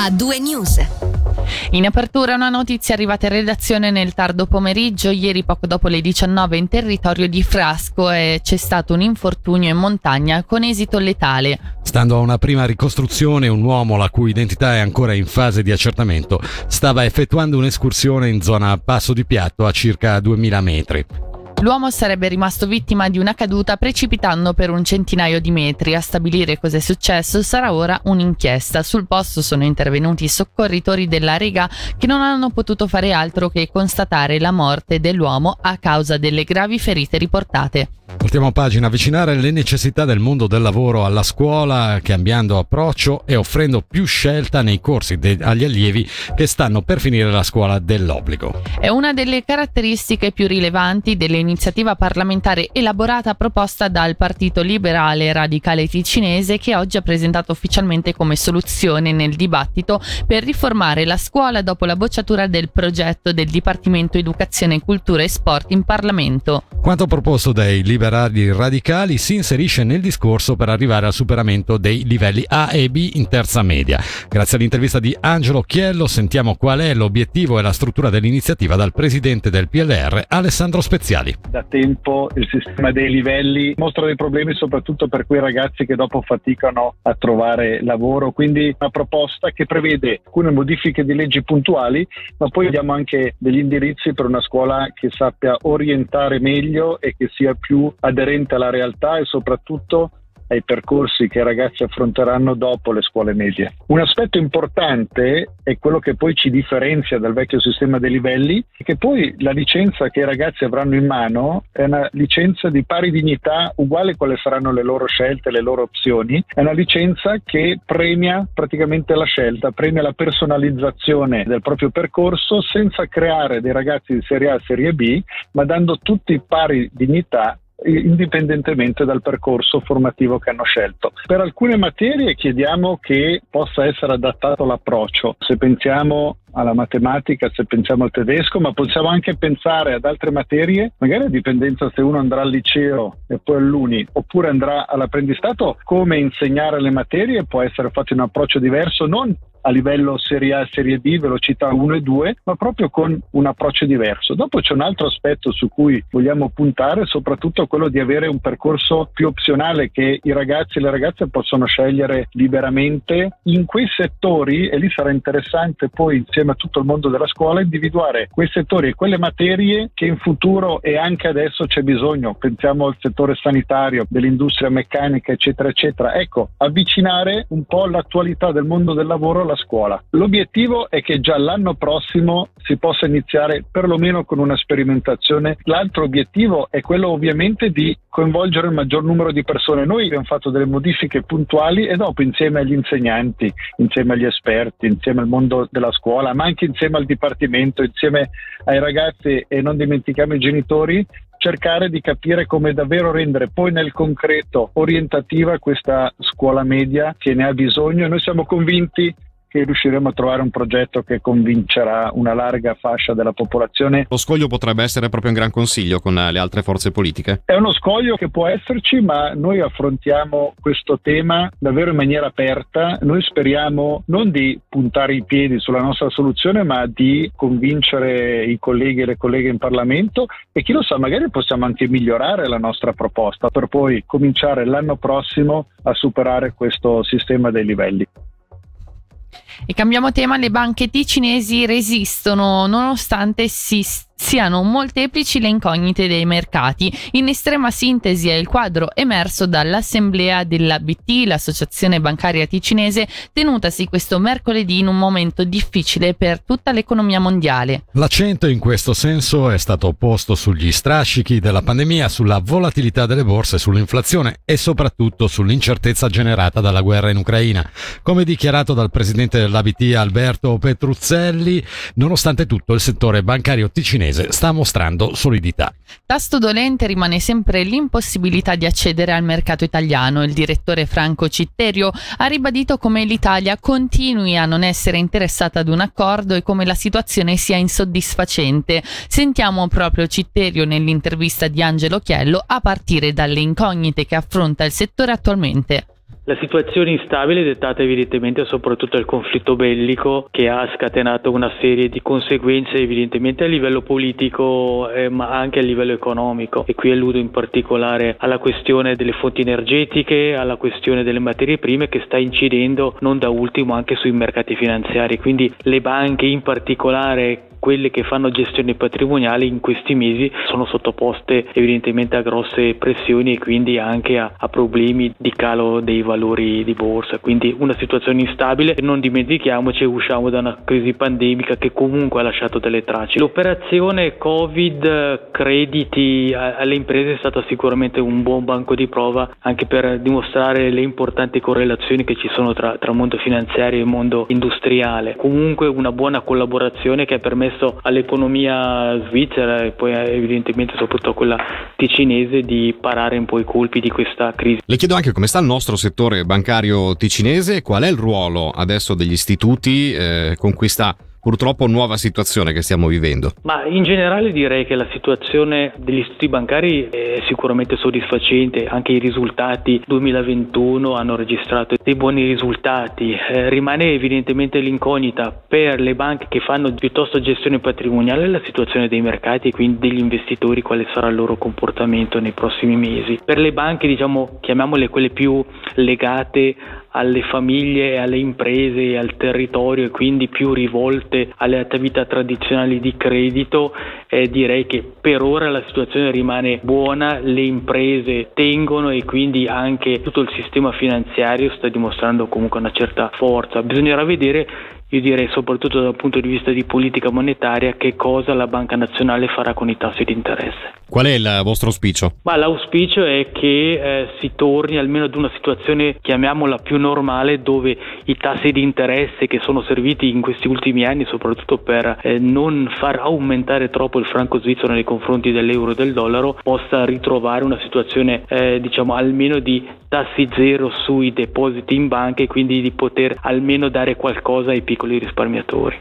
a due news. In apertura una notizia arrivata in redazione nel tardo pomeriggio, ieri poco dopo le 19 in territorio di Frasco e c'è stato un infortunio in montagna con esito letale. Stando a una prima ricostruzione, un uomo la cui identità è ancora in fase di accertamento stava effettuando un'escursione in zona Passo di Piatto a circa 2000 metri. L'uomo sarebbe rimasto vittima di una caduta precipitando per un centinaio di metri. A stabilire cosa è successo sarà ora un'inchiesta. Sul posto sono intervenuti i soccorritori della Rega che non hanno potuto fare altro che constatare la morte dell'uomo a causa delle gravi ferite riportate. Voltiamo pagina, avvicinare le necessità del mondo del lavoro alla scuola, cambiando approccio e offrendo più scelta nei corsi de- agli allievi che stanno per finire la scuola dell'obbligo. È una delle caratteristiche più rilevanti dell'iniziativa parlamentare elaborata proposta dal Partito Liberale Radicale Ticinese che oggi ha presentato ufficialmente come soluzione nel dibattito per riformare la scuola dopo la bocciatura del progetto del Dipartimento Educazione, Cultura e Sport in Parlamento. Quanto proposto dai liberali radicali si inserisce nel discorso per arrivare al superamento dei livelli A e B in terza media. Grazie all'intervista di Angelo Chiello sentiamo qual è l'obiettivo e la struttura dell'iniziativa dal presidente del PLR Alessandro Speziali. Da tempo il sistema dei livelli mostra dei problemi soprattutto per quei ragazzi che dopo faticano a trovare lavoro, quindi una proposta che prevede alcune modifiche di leggi puntuali, ma poi diamo anche degli indirizzi per una scuola che sappia orientare meglio e che sia più aderente alla realtà e soprattutto ai percorsi che i ragazzi affronteranno dopo le scuole medie. Un aspetto importante è quello che poi ci differenzia dal vecchio sistema dei livelli, che poi la licenza che i ragazzi avranno in mano è una licenza di pari dignità, uguale quali saranno le loro scelte, le loro opzioni, è una licenza che premia praticamente la scelta, premia la personalizzazione del proprio percorso senza creare dei ragazzi di serie A e serie B, ma dando tutti pari dignità indipendentemente dal percorso formativo che hanno scelto. Per alcune materie chiediamo che possa essere adattato l'approccio. Se pensiamo alla matematica, se pensiamo al tedesco, ma possiamo anche pensare ad altre materie, magari a dipendenza se uno andrà al liceo e poi all'uni, oppure andrà all'apprendistato, come insegnare le materie può essere fatto in un approccio diverso, non a livello serie A serie B, velocità 1 e 2, ma proprio con un approccio diverso. Dopo c'è un altro aspetto su cui vogliamo puntare, soprattutto quello di avere un percorso più opzionale che i ragazzi e le ragazze possono scegliere liberamente in quei settori e lì sarà interessante poi insieme a tutto il mondo della scuola individuare quei settori e quelle materie che in futuro e anche adesso c'è bisogno. Pensiamo al settore sanitario, dell'industria meccanica, eccetera, eccetera. Ecco, avvicinare un po' l'attualità del mondo del lavoro alla scuola. L'obiettivo è che già l'anno prossimo si possa iniziare perlomeno con una sperimentazione. L'altro obiettivo è quello ovviamente di coinvolgere il maggior numero di persone. Noi abbiamo fatto delle modifiche puntuali e dopo insieme agli insegnanti, insieme agli esperti, insieme al mondo della scuola, ma anche insieme al dipartimento, insieme ai ragazzi e non dimentichiamo i genitori, cercare di capire come davvero rendere poi nel concreto orientativa questa scuola media che ne ha bisogno noi siamo convinti che riusciremo a trovare un progetto che convincerà una larga fascia della popolazione. Lo scoglio potrebbe essere proprio un gran consiglio con le altre forze politiche? È uno scoglio che può esserci, ma noi affrontiamo questo tema davvero in maniera aperta. Noi speriamo non di puntare i piedi sulla nostra soluzione, ma di convincere i colleghi e le colleghe in Parlamento e chi lo sa, magari possiamo anche migliorare la nostra proposta per poi cominciare l'anno prossimo a superare questo sistema dei livelli. E cambiamo tema, le banche ticinesi resistono nonostante si siano molteplici le incognite dei mercati. In estrema sintesi è il quadro emerso dall'assemblea dell'ABT, l'associazione bancaria ticinese, tenutasi questo mercoledì in un momento difficile per tutta l'economia mondiale. L'accento in questo senso è stato posto sugli strascichi della pandemia, sulla volatilità delle borse, sull'inflazione e soprattutto sull'incertezza generata dalla guerra in Ucraina. Come dichiarato dal presidente dell'ABT Alberto Petruzzelli, nonostante tutto il settore bancario ticinese cinese sta mostrando solidità. Tasto dolente rimane sempre l'impossibilità di accedere al mercato italiano. Il direttore Franco Citterio ha ribadito come l'Italia continui a non essere interessata ad un accordo e come la situazione sia insoddisfacente. Sentiamo proprio Citterio nell'intervista di Angelo Chiello a partire dalle incognite che affronta il settore attualmente. La situazione instabile è dettata evidentemente soprattutto dal conflitto bellico che ha scatenato una serie di conseguenze evidentemente a livello politico eh, ma anche a livello economico. E qui alludo in particolare alla questione delle fonti energetiche, alla questione delle materie prime che sta incidendo non da ultimo anche sui mercati finanziari, quindi le banche in particolare quelle che fanno gestione patrimoniale in questi mesi sono sottoposte evidentemente a grosse pressioni e quindi anche a, a problemi di calo dei valori di borsa, quindi una situazione instabile. Non dimentichiamoci, usciamo da una crisi pandemica che comunque ha lasciato delle tracce. L'operazione Covid crediti alle imprese è stata sicuramente un buon banco di prova anche per dimostrare le importanti correlazioni che ci sono tra, tra mondo finanziario e mondo industriale. Comunque una buona collaborazione che ha permesso all'economia svizzera e poi evidentemente soprattutto a quella ticinese di parare un po' i colpi di questa crisi. Le chiedo anche come sta il nostro settore bancario ticinese qual è il ruolo adesso degli istituti eh, con questa purtroppo nuova situazione che stiamo vivendo? Ma in generale direi che la situazione degli istituti bancari è sicuramente soddisfacente, anche i risultati 2021 hanno registrato dei buoni risultati, eh, rimane evidentemente l'incognita per le banche che fanno piuttosto gestione patrimoniale la situazione dei mercati e quindi degli investitori quale sarà il loro comportamento nei prossimi mesi. Per le banche diciamo chiamiamole quelle più legate alle famiglie alle imprese e al territorio e quindi più rivolte alle attività tradizionali di credito, eh, direi che per ora la situazione rimane buona, le imprese tengono e quindi anche tutto il sistema finanziario sta dimostrando comunque una certa forza. Bisognerà vedere io direi soprattutto dal punto di vista di politica monetaria che cosa la Banca Nazionale farà con i tassi di interesse. Qual è il vostro auspicio? Ma l'auspicio è che eh, si torni almeno ad una situazione, chiamiamola più normale, dove i tassi di interesse che sono serviti in questi ultimi anni, soprattutto per eh, non far aumentare troppo il franco svizzero nei confronti dell'euro e del dollaro, possa ritrovare una situazione, eh, diciamo, almeno di tassi zero sui depositi in banca e quindi di poter almeno dare qualcosa ai piccoli risparmiatori.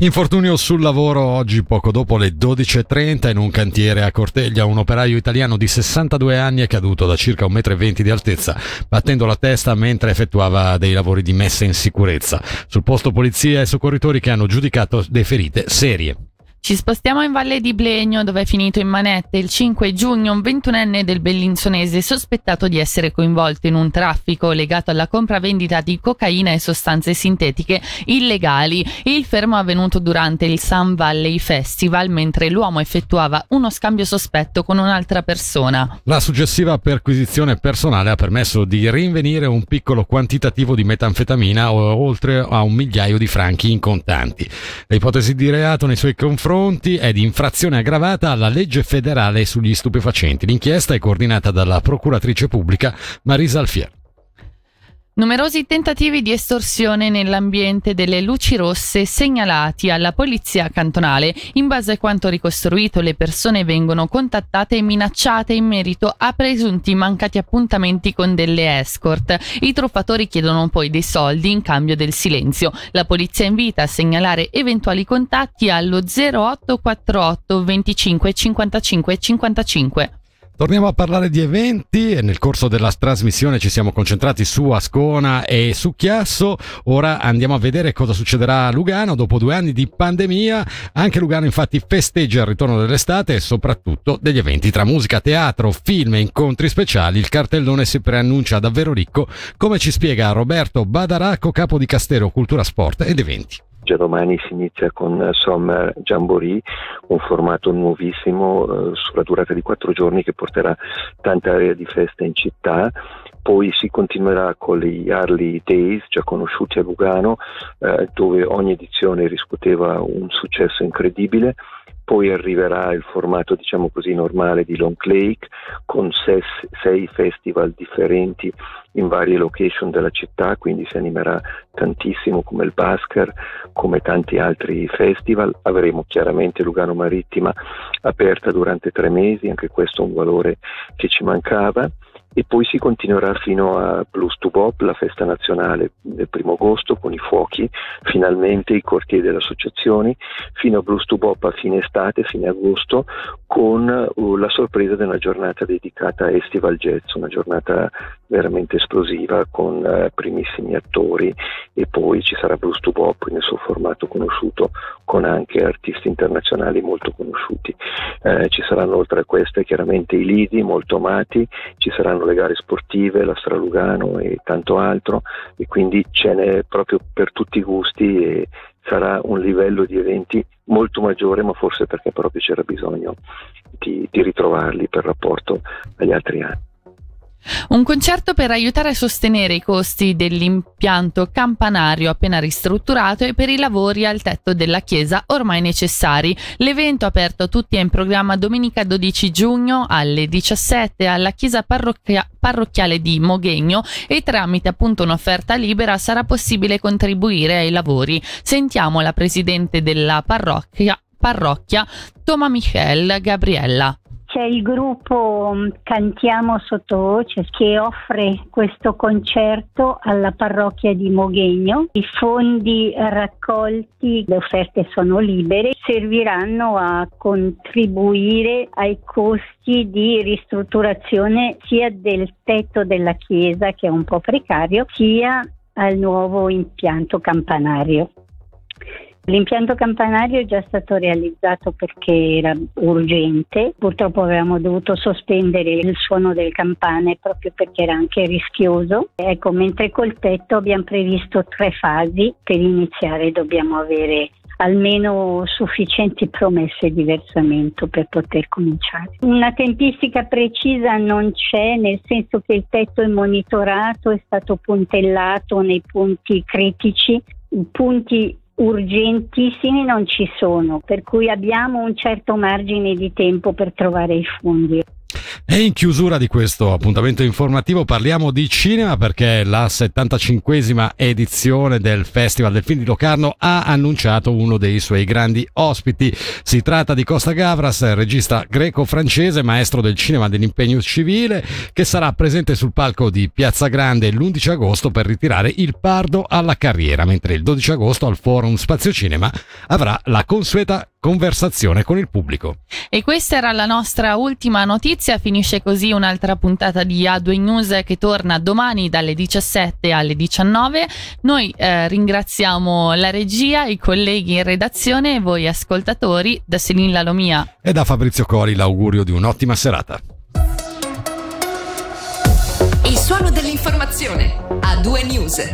Infortunio sul lavoro oggi poco dopo le 12.30 in un cantiere a Corteglia un operaio italiano di 62 anni è caduto da circa 1,20 m di altezza battendo la testa mentre effettuava dei lavori di messa in sicurezza. Sul posto polizia e soccorritori che hanno giudicato le ferite serie. Ci spostiamo in Valle di Blegno dove è finito in manette il 5 giugno un ventunenne del Bellinzonese sospettato di essere coinvolto in un traffico legato alla compravendita di cocaina e sostanze sintetiche illegali. Il fermo è avvenuto durante il Sun Valley Festival mentre l'uomo effettuava uno scambio sospetto con un'altra persona. La successiva perquisizione personale ha permesso di rinvenire un piccolo quantitativo di metanfetamina oltre a un migliaio di franchi in contanti. L'ipotesi di reato nei suoi confronti confronti è di infrazione aggravata alla legge federale sugli stupefacenti. L'inchiesta è coordinata dalla procuratrice pubblica Marisa Alfier. Numerosi tentativi di estorsione nell'ambiente delle luci rosse segnalati alla polizia cantonale. In base a quanto ricostruito, le persone vengono contattate e minacciate in merito a presunti mancati appuntamenti con delle escort. I truffatori chiedono poi dei soldi in cambio del silenzio. La polizia invita a segnalare eventuali contatti allo 0848 25 55 55. Torniamo a parlare di eventi e nel corso della trasmissione ci siamo concentrati su Ascona e su Chiasso. Ora andiamo a vedere cosa succederà a Lugano dopo due anni di pandemia. Anche Lugano infatti festeggia il ritorno dell'estate e soprattutto degli eventi tra musica, teatro, film e incontri speciali. Il cartellone si preannuncia davvero ricco, come ci spiega Roberto Badaracco, capo di Castero Cultura Sport ed Eventi. Già domani si inizia con Summer Jamboree, un formato nuovissimo eh, sulla durata di quattro giorni che porterà tanta area di festa in città. Poi si continuerà con gli Harley Days, già conosciuti a Lugano, eh, dove ogni edizione riscuoteva un successo incredibile poi arriverà il formato diciamo così normale di Long Lake con ses, sei festival differenti in varie location della città, quindi si animerà tantissimo come il Basker, come tanti altri festival. Avremo chiaramente Lugano Marittima aperta durante tre mesi, anche questo è un valore che ci mancava e poi si continuerà fino a Blues to Bob, la festa nazionale del primo agosto con i fuochi, finalmente i cortieri delle associazioni, fino a Blues to Bob a fine estate, fine agosto, con uh, la sorpresa di una giornata dedicata a Estival Jazz, una giornata veramente esplosiva con eh, primissimi attori e poi ci sarà Bruce Dubop nel suo formato conosciuto con anche artisti internazionali molto conosciuti. Eh, ci saranno oltre a queste chiaramente i lidi molto amati, ci saranno le gare sportive, la Stralugano e tanto altro e quindi ce n'è proprio per tutti i gusti e sarà un livello di eventi molto maggiore ma forse perché proprio c'era bisogno di, di ritrovarli per rapporto agli altri anni. Un concerto per aiutare a sostenere i costi dell'impianto campanario appena ristrutturato e per i lavori al tetto della chiesa ormai necessari. L'evento aperto a tutti è in programma domenica 12 giugno alle 17 alla chiesa parrocchia- parrocchiale di Moghegno e tramite appunto un'offerta libera sarà possibile contribuire ai lavori. Sentiamo la presidente della parrocchia, parrocchia Toma Michel Gabriella. C'è il gruppo mm, Cantiamo Sottovoce che offre questo concerto alla parrocchia di Moghegno. I fondi raccolti, le offerte sono libere, serviranno a contribuire ai costi di ristrutturazione sia del tetto della chiesa che è un po' precario, sia al nuovo impianto campanario. L'impianto campanario è già stato realizzato perché era urgente, purtroppo avevamo dovuto sospendere il suono delle campane proprio perché era anche rischioso. Ecco, mentre col tetto abbiamo previsto tre fasi, per iniziare dobbiamo avere almeno sufficienti promesse di versamento per poter cominciare. Una tempistica precisa non c'è, nel senso che il tetto è monitorato, è stato puntellato nei punti critici, punti urgentissimi non ci sono, per cui abbiamo un certo margine di tempo per trovare i fondi. E in chiusura di questo appuntamento informativo parliamo di cinema perché la 75esima edizione del Festival del Film di Locarno ha annunciato uno dei suoi grandi ospiti. Si tratta di Costa Gavras, regista greco-francese, maestro del cinema dell'impegno civile, che sarà presente sul palco di Piazza Grande l'11 agosto per ritirare il pardo alla carriera, mentre il 12 agosto al Forum Spazio Cinema avrà la consueta conversazione con il pubblico. E questa era la nostra ultima notizia, finisce così un'altra puntata di A2 News che torna domani dalle 17 alle 19. Noi eh, ringraziamo la regia, i colleghi in redazione e voi ascoltatori, da Selin Lalomia e da Fabrizio Cori l'augurio di un'ottima serata. Il suono dell'informazione. A2 News.